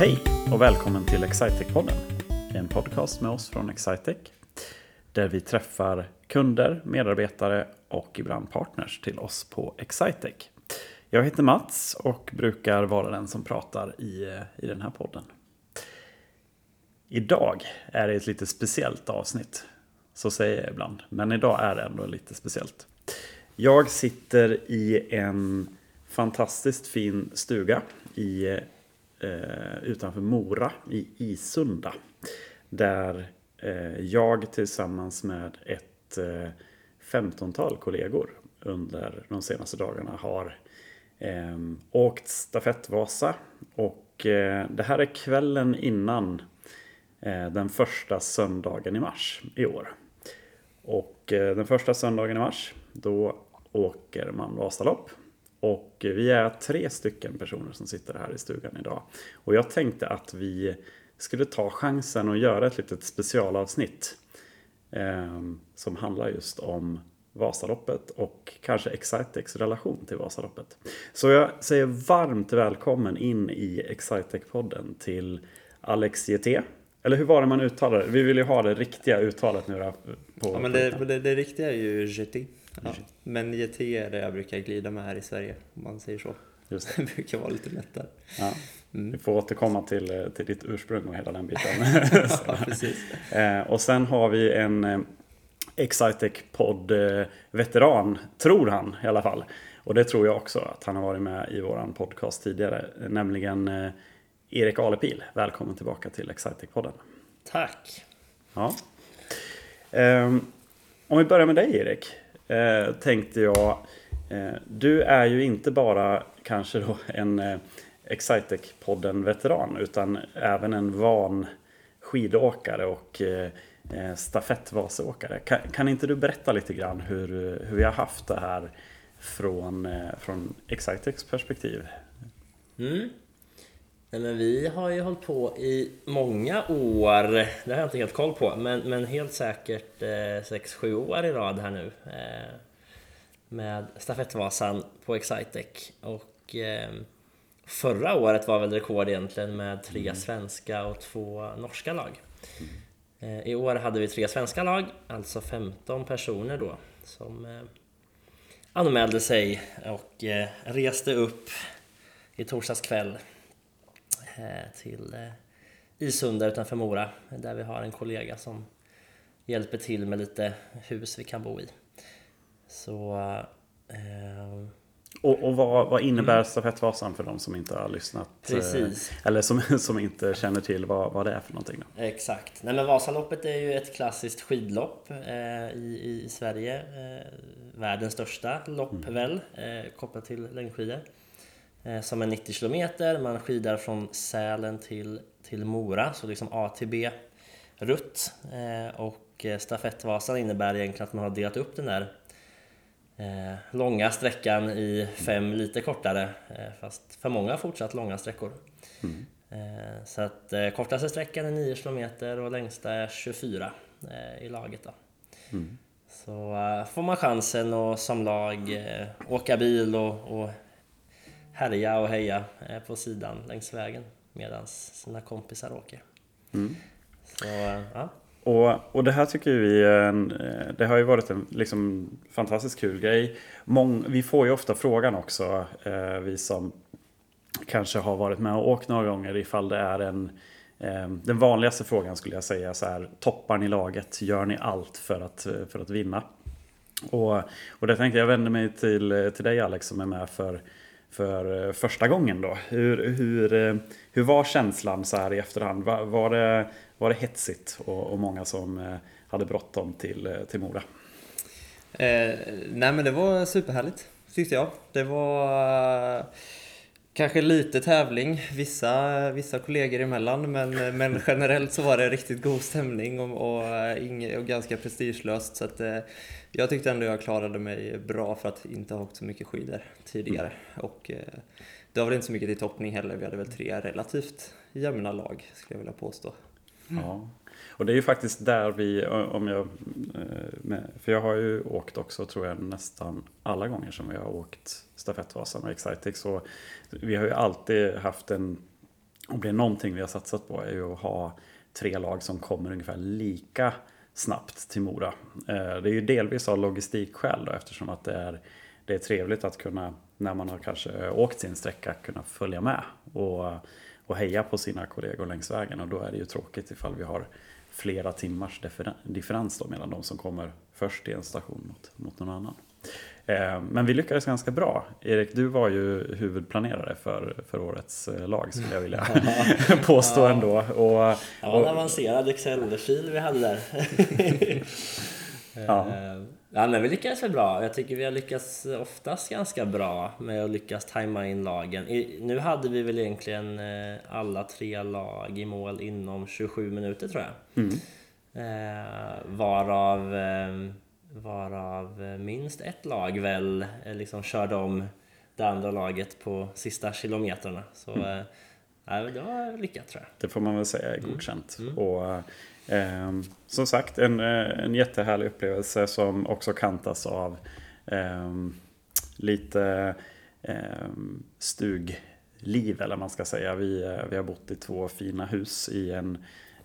Hej och välkommen till Excitec-podden. En podcast med oss från Excitec. Där vi träffar kunder, medarbetare och ibland partners till oss på Excitec. Jag heter Mats och brukar vara den som pratar i, i den här podden. Idag är det ett lite speciellt avsnitt. Så säger jag ibland. Men idag är det ändå lite speciellt. Jag sitter i en fantastiskt fin stuga i, Eh, utanför Mora i Isunda. Där eh, jag tillsammans med ett eh, femtontal kollegor under de senaste dagarna har eh, åkt stafettvasa. Och eh, det här är kvällen innan eh, den första söndagen i mars i år. Och eh, den första söndagen i mars då åker man Vasalopp. Och vi är tre stycken personer som sitter här i stugan idag. Och jag tänkte att vi skulle ta chansen och göra ett litet specialavsnitt. Eh, som handlar just om Vasaloppet och kanske Excitex relation till Vasaloppet. Så jag säger varmt välkommen in i Excitec-podden till Alex GT. Eller hur var det man uttalar det? Vi vill ju ha det riktiga uttalet nu. På, ja, men det, det, det riktiga är ju GT. Ja. Men GT är det jag brukar glida med här i Sverige, om man säger så. Just det. det brukar vara lite lättare. Ja. Mm. Vi får återkomma till, eh, till ditt ursprung och hela den biten. ja, precis. Eh, och sen har vi en eh, Excitec-podd-veteran, tror han i alla fall. Och det tror jag också att han har varit med i våran podcast tidigare. Nämligen Erik Alepil. Välkommen tillbaka till Excitec-podden. Tack. Ja. Ehm, om vi börjar med dig Erik eh, tänkte jag. Eh, du är ju inte bara kanske då en eh, Excitec-podden-veteran utan även en van skidåkare och eh, eh stafettvaseåkare. Kan, kan, inte du berätta lite grann hur, hur vi har haft det här från, eh, från Excitecs perspektiv? Mm. Nej, men vi har ju hållit på i många år, det har jag inte helt koll på, men, men helt säkert eh, 6-7 år i rad här nu. Eh, med stafettvasan på Excitec. Och eh, förra året var väl rekord egentligen med tre mm. svenska och två norska lag. Eh, I år hade vi tre svenska lag, alltså 15 personer då, som eh, anmälde sig och eh, reste upp i torsdags kväll Eh, till eh, Isunda utanför Mora där vi har en kollega som hjälper till med lite hus vi kan bo i. Så... Eh, och, och vad, vad, innebär mm. Stafettvasan för de som inte har lyssnat? Precis. Eller som, som inte känner till vad, vad det är för någonting? Då? Exakt. Nej, men Vasaloppet är ju ett klassiskt skidlopp eh, i, i Sverige. Eh, världens största lopp mm. väl, eh, kopplat till längdskidor. Eh, som är 90 kilometer. Man skidar från Sälen till, till Mora, så liksom A till B rutt. Eh, och eh, stafettvasan innebär egentligen att man har delat upp den där långa sträckan i fem lite kortare, fast för många fortsatt långa sträckor. Mm. Så att kortaste sträckan är 9 kilometer och längsta är 24 i laget. Då. Mm. Så får man chansen att som lag åka bil och, och härja och heja eh, på sidan längs vägen medan sina kompisar åker. Mm. Så, ja. Och, och det här tycker vi eh, det har ju varit en liksom, fantastiskt kul grej. Mång, vi får ju ofta frågan också, eh, vi som kanske har varit med och åkt några gånger ifall det är en eh, den vanligaste frågan skulle jag säga så här, toppar ni laget? Gör ni allt för att, för att vinna? Och, och det tänkte jag vända mig till, till dig Alex som är med för för eh, första gången då. Hur, hur, eh, hur var känslan så här i efterhand? Var, var, det, var det hetsigt och, och många som eh, hade bråttom till, till Mora? Eh, nej men det var superhärligt tyckte jag. Det var kanske lite tävling vissa, vissa kollegor emellan men, men generellt så var det riktigt god stämning och, och, och, och ganska prestigelöst. Så att, uh, jag tyckte ändå jag klarade mig bra för att inte ha åkt så mycket skidor tidigare. Mm. Och eh, det var väl inte så mycket till toppning heller. Vi hade väl tre relativt jämna lag skulle jag vilja påstå. Mm. Ja. Och det är ju faktiskt där vi, om jag, eh, för jag har ju åkt också tror jag nästan alla gånger som vi har åkt stafettvasan och Excitex. Så vi har ju alltid haft en om det är någonting vi har satsat på är ju att ha tre lag som kommer ungefär lika snabbt till Mora. Eh, det är ju delvis av logistikskäl då, eftersom att det är, det är trevligt att kunna, när man har kanske åkt sin sträcka, kunna följa med och, och heja på sina kollegor längs vägen. Och då är det ju tråkigt ifall vi har flera timmars differens då mellan de som kommer först i en station mot, mot någon annan. Eh, men vi lyckades ganska bra. Erik, du var ju huvudplanerare för, för årets eh, lag skulle jag vilja påstå ja. ändå. Och, och, det var en avancerad Excel-fil vi hade där. ja. Eh, ja, men vi lyckades väl bra. Jag tycker vi har lyckats oftast ganska bra med att lyckas tajma in lagen. I, nu hade vi väl egentligen alla tre lag i mål inom 27 minuter tror jag. Mm. Eh, varav eh, Varav eh, minst ett lag väl eh, liksom körde om det andra laget på sista kilometrarna. Så mm. Det var lyckat tror jag. Det får man väl säga är mm. godkänt. Mm. Och, eh, som sagt, en, en jättehärlig upplevelse som också kantas av eh, lite eh, stugliv eller man ska säga. Vi, vi har bott i två fina hus i en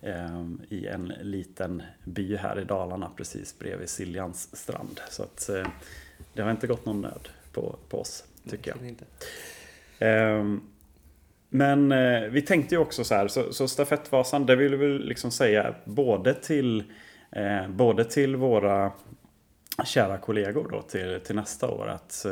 Ehm, i en liten by här i Dalarna precis bredvid Siljans strand. Så att eh, det har inte gått någon nöd på, på oss, tycker jag. Inte. Men eh, vi tänkte ju också så här, så, så stafettvasan, det vill vi liksom säga både till, eh, både till våra kära kollegor då till, till nästa år att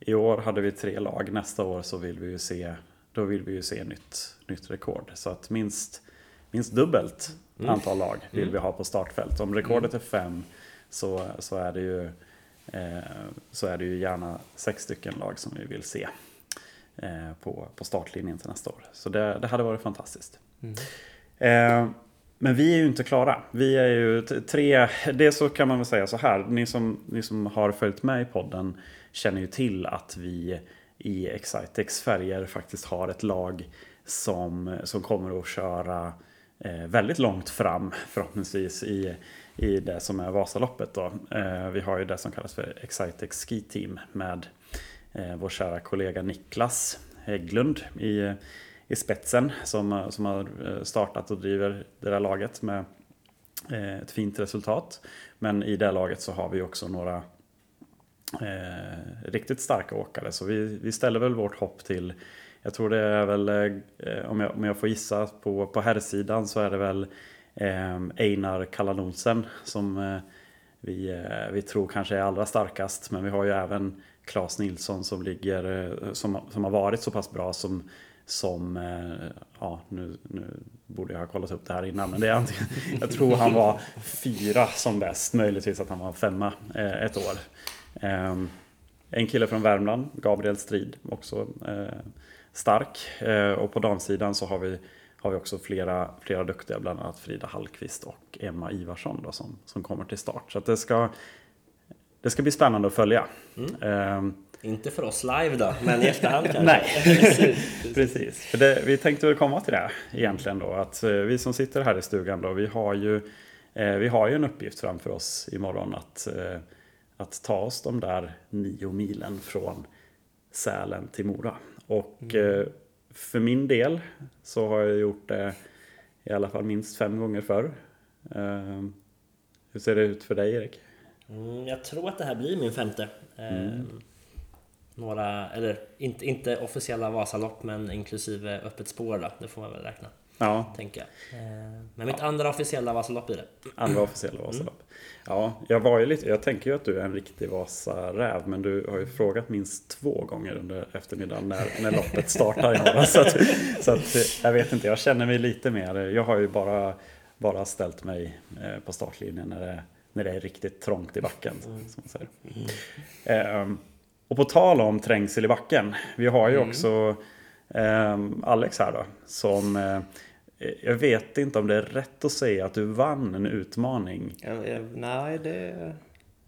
i år hade vi tre lag, nästa år så vill vi ju se, då vill vi ju se nytt, nytt rekord. Så att minst minst dubbelt mm. antal lag vill mm. vi ha på startfält. Om rekordet är fem så, så, är det ju, eh, så är det ju gärna sex stycken lag som vi vill se eh, på, på startlinjen till nästa år. Så det, det hade varit fantastiskt. Mm. Eh, men vi är ju inte klara. Vi är ju tre, det så kan man väl säga så här, ni som, ni som har följt med i podden känner ju till att vi i Excitex färger faktiskt har ett lag som, som kommer att köra Eh, väldigt långt fram förhoppningsvis i, i det som är Vasaloppet. Då. Eh, vi har ju det som kallas för Excitex Ski Team med eh, Eh, vår kära kollega Niklas Hägglund i, i spetsen som, eh, som har eh, startat och driver det där laget med ett fint resultat. Men i det laget så har vi också några eh, riktigt starka åkare så vi, vi ställer väl vårt hopp till jag tror det är väl, eh, om jag, om jag får gissa, på, på herrsidan så är det väl eh, Einar Kallanolsen som eh, vi, eh, vi tror kanske är allra starkast. Men vi har ju även Claes Nilsson som, ligger, eh, som, som har varit så pass bra som som, eh, ja nu, nu borde jag ha kollat upp det här innan, men det är antingen, jag tror han var fyra som bäst, möjligtvis att han var femma ett år. Ehm, en kille från Värmland, Gabriel Strid, också stark. Och på damsidan så har vi, har vi också flera, flera duktiga, bland annat Frida Hallqvist och Emma Ivarsson då, som, som kommer till start. Så det, ska, det ska bli spännande att följa. Mm. Um, inte för oss live då, men i efterhand kanske? Nej, precis. För det, vi tänkte väl komma till det egentligen då. Att eh, vi som sitter här i stugan då, vi har ju, eh, vi har ju en uppgift framför oss imorgon att, eh, att ta oss de där nio milen från Sälen till Mora. Och mm. Eh, för min del så har jag gjort det i alla fall minst fem gånger förr. Eh, hur ser det ut för dig Erik? Mm, jag tror att det här blir min femte. Eh, mm. Några, eller inte, inte officiella Vasalopp men inklusive öppet spår då, det får man väl räkna. Ja. Tänker jag. Men mitt ja. andra officiella Vasalopp blir det. Andra officiella Vasalopp. Mm. Ja, jag var ju lite, jag tänker ju att du är en riktig Vasa-räv, men du har ju frågat minst två gånger under eftermiddagen när, när loppet startar imorgon. Så, att, så att, jag vet inte, jag känner mig lite mer, jag har ju bara, bara ställt mig eh, på startlinjen när det, när det är riktigt trångt i backen. Mm. Som man säger. Mm. Um, och på tal om trängsel i backen, vi har ju mm. också um, Alex här då, som jag vet inte om det är rätt att säga att du vann en utmaning. Ja, nej, det,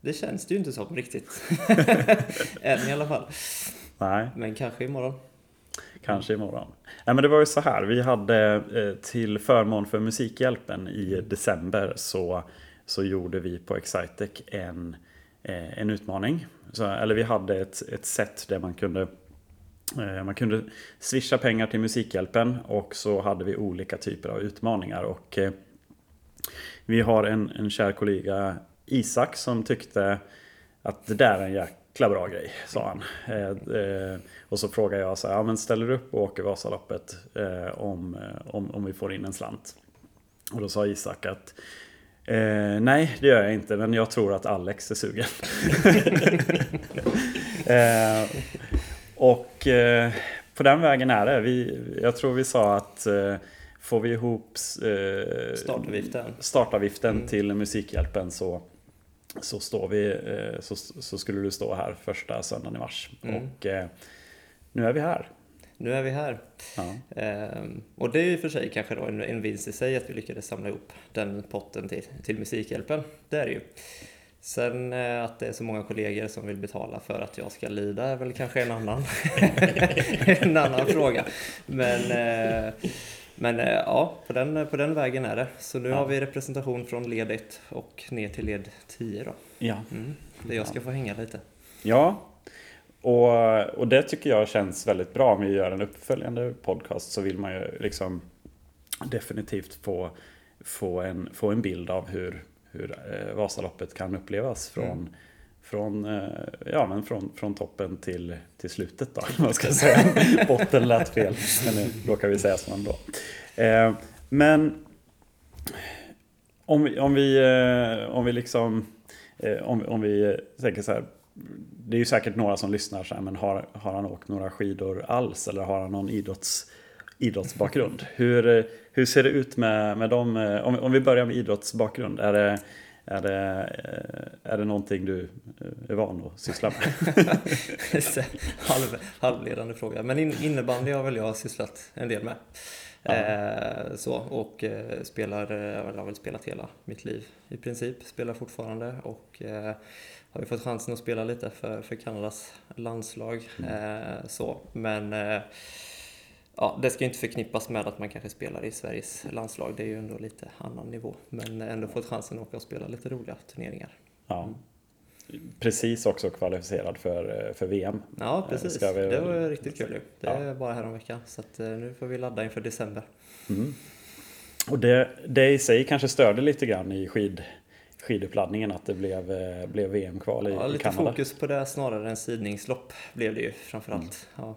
det känns det ju inte som riktigt. Än i alla fall. Nej. Men kanske imorgon. Kanske imorgon. Nej, men det var ju så här, vi hade eh, till förmån för Musikhjälpen i december så, så gjorde vi på Excitec en, eh, en utmaning. Så, eller vi hade ett, ett sätt där man kunde Eh, Eh, man kunde swisha pengar till Musikhjälpen och så hade vi olika typer av utmaningar. Och eh, vi har en, en kär kollega, Isak, som tyckte att det där är en jäkla bra grej, sa han. Eh, och så frågade jag så här, ja, men ställer du upp och åker Vasaloppet om, om, om vi får in en slant? Och då sa Isak att Eh, nej, det gör jag inte, men jag tror att Alex är sugen. eh, och eh, på den vägen är det. Vi, jag tror vi sa att eh, får vi ihop eh, Startavgiften. startavgiften Mm. till Musikhjälpen så, så, står vi, eh, så, så skulle du stå här första söndagen i mars. Mm. Och eh, nu är vi här. Nu är vi här. Ja. Ehm, och det är ju för sig kanske då en, en vinst i sig att vi lyckades samla ihop den potten till, till Musikhjälpen. Det är det ju. Sen eh, att det är så många kollegor som vill betala för att jag ska lida är väl kanske en annan, en annan fråga. Men, eh, men eh, ja, på den, på den vägen är det. Så nu Ja. har vi representation från led 1 och ner till led 10 då. Ja. Mm, där jag ska få hänga lite. Ja, och, och det tycker jag känns väldigt bra. Om vi gör en uppföljande podcast så vill man ju liksom definitivt få, få, en, få en bild av hur, hur eh, Vasaloppet kan upplevas från, Mm. från, eh, ja, men från, från toppen till, till slutet. Då, vad ska säga. Botten lät fel, men nu råkar vi säga så ändå. Eh, men om vi, om vi, om vi liksom om, om vi tänker så här det är ju säkert några som lyssnar så här, men har, har han åkt några skidor alls eller har han någon idrotts, idrottsbakgrund? Hur, eh, hur ser det ut med, med dem? eh, Om, om vi börjar med idrottsbakgrund, är det, är det, eh, är det någonting du är van att syssla med? Halv, halvledande fråga. Men in, innebandy har väl jag sysslat en del med. Ja. Eh, så, och eh, spelar, jag har väl spelat hela mitt liv i princip. Spelar fortfarande och eh, har ju fått chansen att spela lite för, för Kanadas landslag. Eh, så, men ja, det ska ju inte förknippas med att man kanske spelar i Sveriges landslag. Det är ju ändå lite annan nivå. Men ändå fått chansen att åka och spela lite roliga turneringar. Ja. Precis också kvalificerad för, eh, för VM. Ja, precis. Eh, ska vi Det var riktigt kul ju. Det Ja. är bara här om veckan. Så att, eh, nu får vi ladda inför december. Mm. Och det, det i sig kanske störde lite grann i skid, skiduppladdningen att det blev, blev VM-kval i, Ja, i lite Kanada. fokus på det snarare än sidningslopp blev det ju framförallt. Mm. Ja.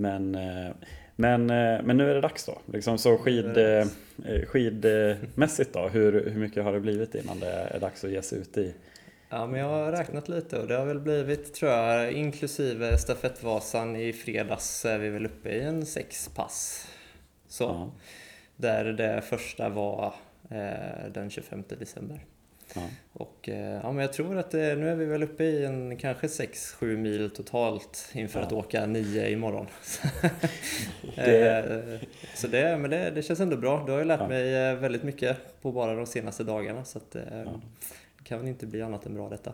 Men, eh, men, eh, men nu är det dags då. Liksom så skid, eh, skidmässigt då, hur, hur mycket har det blivit innan det är dags att ge sig ut i? ja, men jag har räknat lite och det har väl blivit, tror jag, inklusive stafettvasan i fredags är vi väl uppe i en sex pass. Så, Ja, där det första var eh, den 25 december. Ja. Och eh, ja, men jag tror att det, nu är vi väl uppe i en kanske 6-7 mil totalt inför Ja. att åka 9 imorgon. Det- Eh, så det, men det, det känns ändå bra. Du har ju lärt Ja. mig eh, väldigt mycket på bara de senaste dagarna så att, eh, det kan väl inte bli annat än bra detta.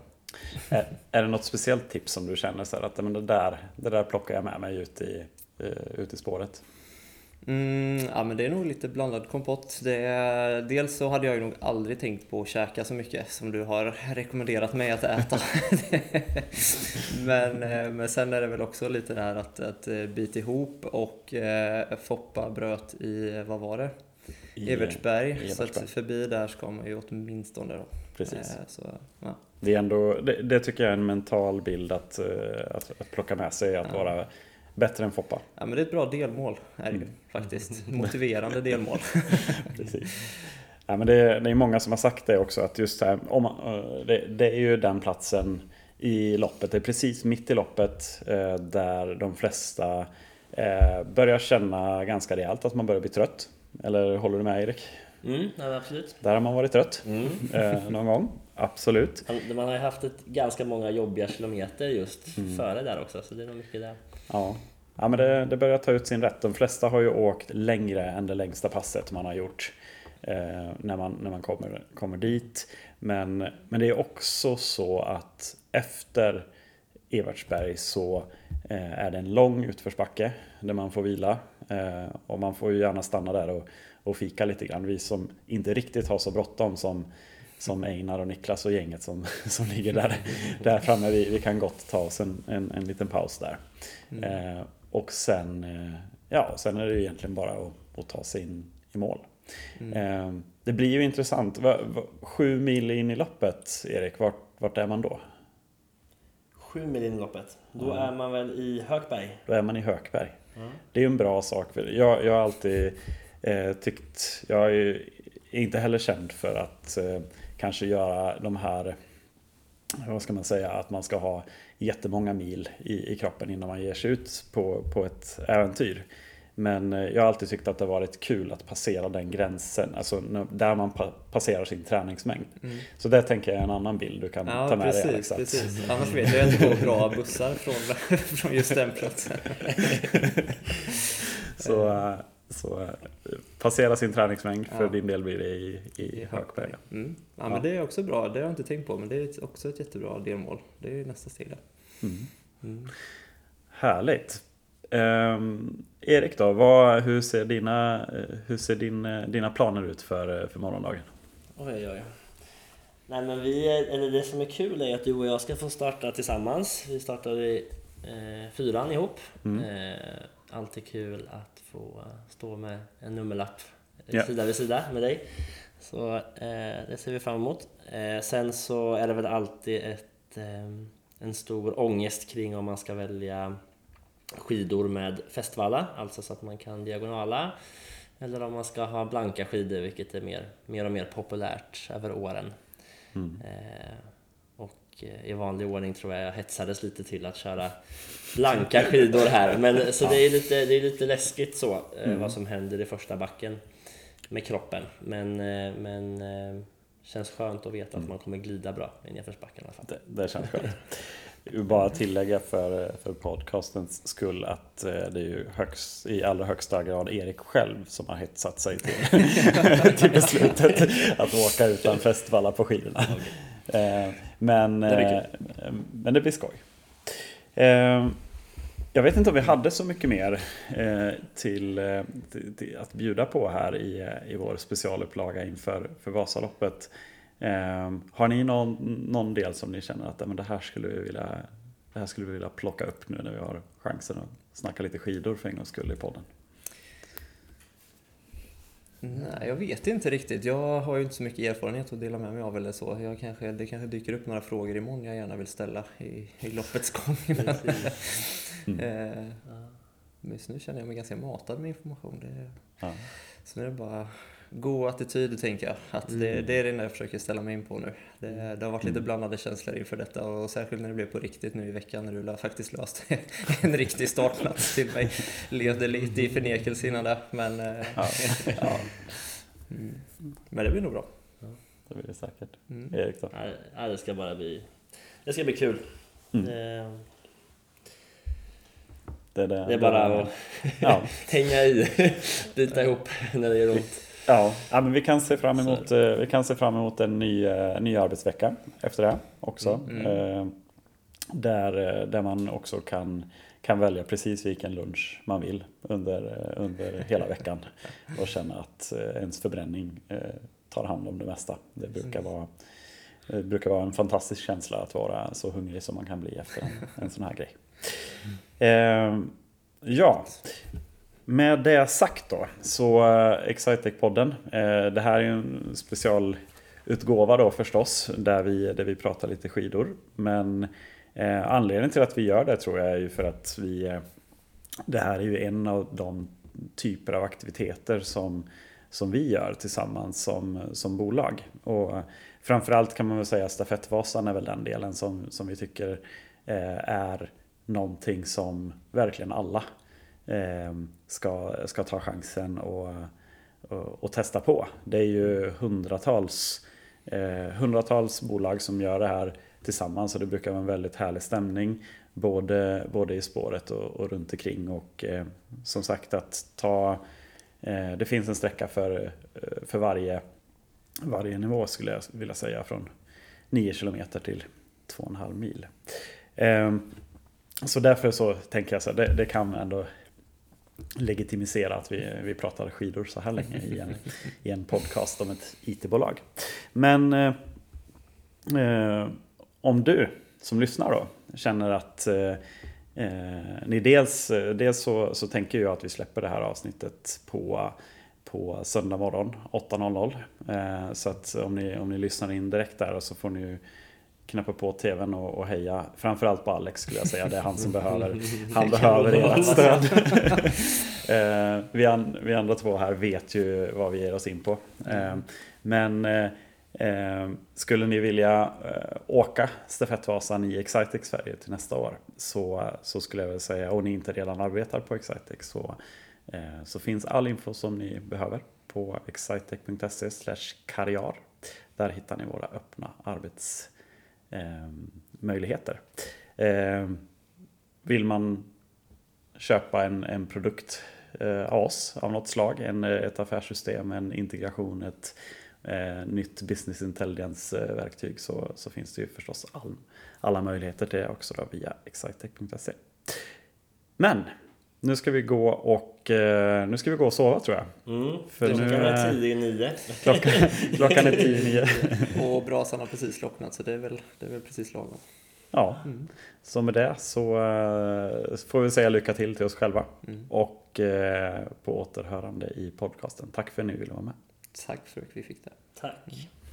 Är, är det något speciellt tips som du känner så här att men det, där, det där plockar jag med mig ut i, eh, ut i spåret? Mm, ja men det är nog lite blandad kompott. Det är, dels så hade jag ju nog aldrig tänkt på att käka så mycket som du har rekommenderat mig att äta. men, eh, men sen är det väl också lite det här att, att eh, bita ihop och eh, Foppa bröt i, vad var det? I, Evertsberg. Så Evertsberg. att förbi där ska man ju åtminstone då. Precis. Eh, Så, ja. Det, är ändå, det, det tycker jag är en mental bild att, eh, att, att plocka med sig, att Ja. vara bättre än Foppa. ja men det är ett bra delmål är det ju Mm. faktiskt. Motiverande delmål. Precis. Ja, men det, det är många som har sagt det också, att just här, om man, eh, det, det är ju den platsen i loppet, det är precis mitt i loppet eh, där de flesta eh, börjar känna ganska rejält att man börjar bli trött. Eller håller du med Erik? Mm, ja, absolut. Där har man varit trött Mm. eh, någon gång. Absolut. Man, man har ju haft ett ganska många jobbiga kilometer just Mm. före där också, så det är nog mycket där. Ja, ja men det, det börjar ta ut sin rätt. De flesta har ju åkt längre än det längsta passet man har gjort eh, när man, när man kommer, kommer dit. Men, men det är också så att efter Evertsberg så eh, är det en lång utförsbacke där man får vila. Eh, och man får ju gärna stanna där och, och fika lite grann. Vi som inte riktigt har så bråttom som som Einar och Niklas och gänget som, som ligger där, där framme. Vi, vi kan gott ta oss en, en, en liten paus där. Eh, och sen, eh, ja, sen är det egentligen bara att, att ta sig in i mål. Eh, det blir ju intressant. Sju mil in i loppet, Erik, vart, vart är man då? Sju mil in i loppet. Då är man väl i Hökberg? Då är man i Hökberg. Det är ju en bra sak. Jag, jag har alltid eh, tyckt, jag är ju inte heller känd för att eh, kanske göra de här, vad ska man säga, att man ska ha jättemånga mil i, i kroppen innan man ger sig ut på, på ett äventyr. Men eh, jag har alltid tyckt att det varit kul att passera den gränsen, alltså där man pa passerar sin träningsmängd. Så det tänker jag är en annan bild du kan Mm. Ja, ta med dig precis, Alex. att- precis. Annars vet jag det går bra bussar från, från just den platsen. Så, eh, så eh, passera sin träningsmängd, för Ja. din del blir det i, i, Hökberg. Mm. Ja, Ja. men det är också bra. Det har jag inte tänkt på, men det är också ett jättebra delmål. Det är ju nästa steg där. Mm. Mm. Härligt. Ehm, Erik då, vad, hur ser, dina, eh, hur ser din, eh, dina planer ut för, för morgondagen? Oj, oj. Nej men vi, är- eller det som är kul är att du och jag ska få starta tillsammans. Vi startar i eh, fyran ihop. Mm. Eh, alltid kul att få eh, stå med en nummerlapp eh, Ja. sida vid sida med dig. Så eh, det ser vi fram emot. Eh, sen så är det väl alltid ett, eh, en stor ångest kring om man ska välja skidor med fästvalla, alltså så att man kan diagonala. Eller om man ska ha blanka skidor, vilket är mer, mer och mer populärt över åren. Mm. Eh, och i vanlig ordning tror jag jag hetsades lite till att köra blanka skidor här. Men, så det är lite, det är lite läskigt så, eh, Mm. vad som händer i första backen med kroppen. Men, eh, men känns skönt att veta att man kommer glida bra i nedförsbacken i alla fall. Det, det känns skönt. Bara tillägga för, för podcastens skull att det är ju högst, i allra högsta grad Erik själv som har hetsat sig till, till beslutet att åka utan fästvalla på skidorna. Eh, Men, Det eh, men det blir skoj. Eh, Jag vet inte om vi hade så mycket mer till, till, till att bjuda på här i, i vår specialupplaga inför för Vasaloppet. Har ni någon, någon del som ni känner att "Ja, men det, här skulle vi vilja, det här skulle vi vilja plocka upp nu när vi har chansen att snacka lite skidor för en gångs skull i podden? Nej, jag vet inte riktigt. Jag har ju inte så mycket erfarenhet att dela med mig av eller så. Jag kanske, det kanske dyker upp några frågor imorgon jag gärna vill ställa i, i loppets gång. Mm. Eh, Ja. Men just nu känner jag mig ganska matad med information. Det, Ja. så nu är det bara god attityd, tänker jag. Att det, Mm. det är det enda jag försöker ställa mig in på nu. Det, det har varit lite Mm. blandade känslor inför detta och särskilt när det blev på riktigt nu i veckan när du faktiskt löst en riktig startplats till mig. Levde lite i förnekelse innan det, men eh, Ja, ja. Mm. Men det blir nog bra. det blir det säkert. Mm. Erik då? Ja, Ja, det ska bara bli, det ska bli kul. Mm. Eh, Det, är Det är bara att Ja. hänga i, bita ihop när det gör ont. Ja, ja men vi kan se fram emot, eh, vi kan se fram emot en ny, eh, ny arbetsvecka efter det också. Mm. Eh, Där, där man också kan, kan välja precis vilken lunch man vill under, under hela veckan. Och känna att ens förbränning tar hand om det mesta. Det brukar vara, det brukar vara en fantastisk känsla att vara så hungrig som man kan bli efter en, en sån här grej. Eh, Ja, med det sagt då, så eh, Excitec-podden. Eh, det här är ju en specialutgåva då förstås, där vi, där vi pratar lite skidor. Men eh, anledningen till att vi gör det tror jag är ju för att vi... det här är ju en av de typer av aktiviteter som, som vi gör tillsammans som, som bolag. Och framförallt kan man väl säga stafettvasan är väl den delen som, som vi tycker är någonting som verkligen alla Ehm, ska, ska ta chansen och, och, och testa på. Det är ju hundratals, eh, hundratals bolag som gör det här tillsammans och det brukar vara en väldigt härlig stämning både, både i spåret och, och runt omkring och eh, som sagt att ta eh, det finns en sträcka för, eh, för varje, varje nivå skulle jag vilja säga från 9 km till 2,5 mil. Eh, så därför så tänker jag så här, det, det kan ändå legitimisera att vi, vi pratar skidor så här länge i en, i en podcast om ett IT-bolag. Men eh, eh, om du som lyssnar då känner att eh, eh, ni dels, dels så, så tänker jag att vi släpper det här avsnittet på på söndag morgon 8.00. Eh, så att om ni, om ni lyssnar in direkt där så får ni knäppa på tvn och, och heja. Framförallt på Alex skulle jag säga. Det är han som behöver, han behöver ert stöd. eh, vi, an, vi andra två här vet ju vad vi ger oss in på. Eh, men eh, eh skulle ni vilja åka stafettvasan i Excitex Sverige till nästa år så, så skulle jag väl säga, och ni inte redan arbetar på Excitex så, så finns all info som ni behöver på excitec.se karriär. Där hittar ni våra öppna arbets Ehm, möjligheter. Eh, vill man köpa en, en produkt eh, av oss av något slag, en, eh, ett affärssystem, en integration, ett eh, nytt business intelligence-verktyg så, så finns det ju förstås all, alla möjligheter till det också då via excitec.se. Men nu ska vi gå och, eh, nu ska vi gå och sova tror jag. Mm, För klockan nu, är tio i nio. Klockan, klockan är tio i nio. och brasan har precis slocknat så det är väl, det är väl precis lagom. Ja, mm. så med det så uh, får vi säga lycka till till oss själva. Mm. Och uh, på återhörande i podcasten. Tack för att ni ville vara med. Tack för att vi fick det. Tack.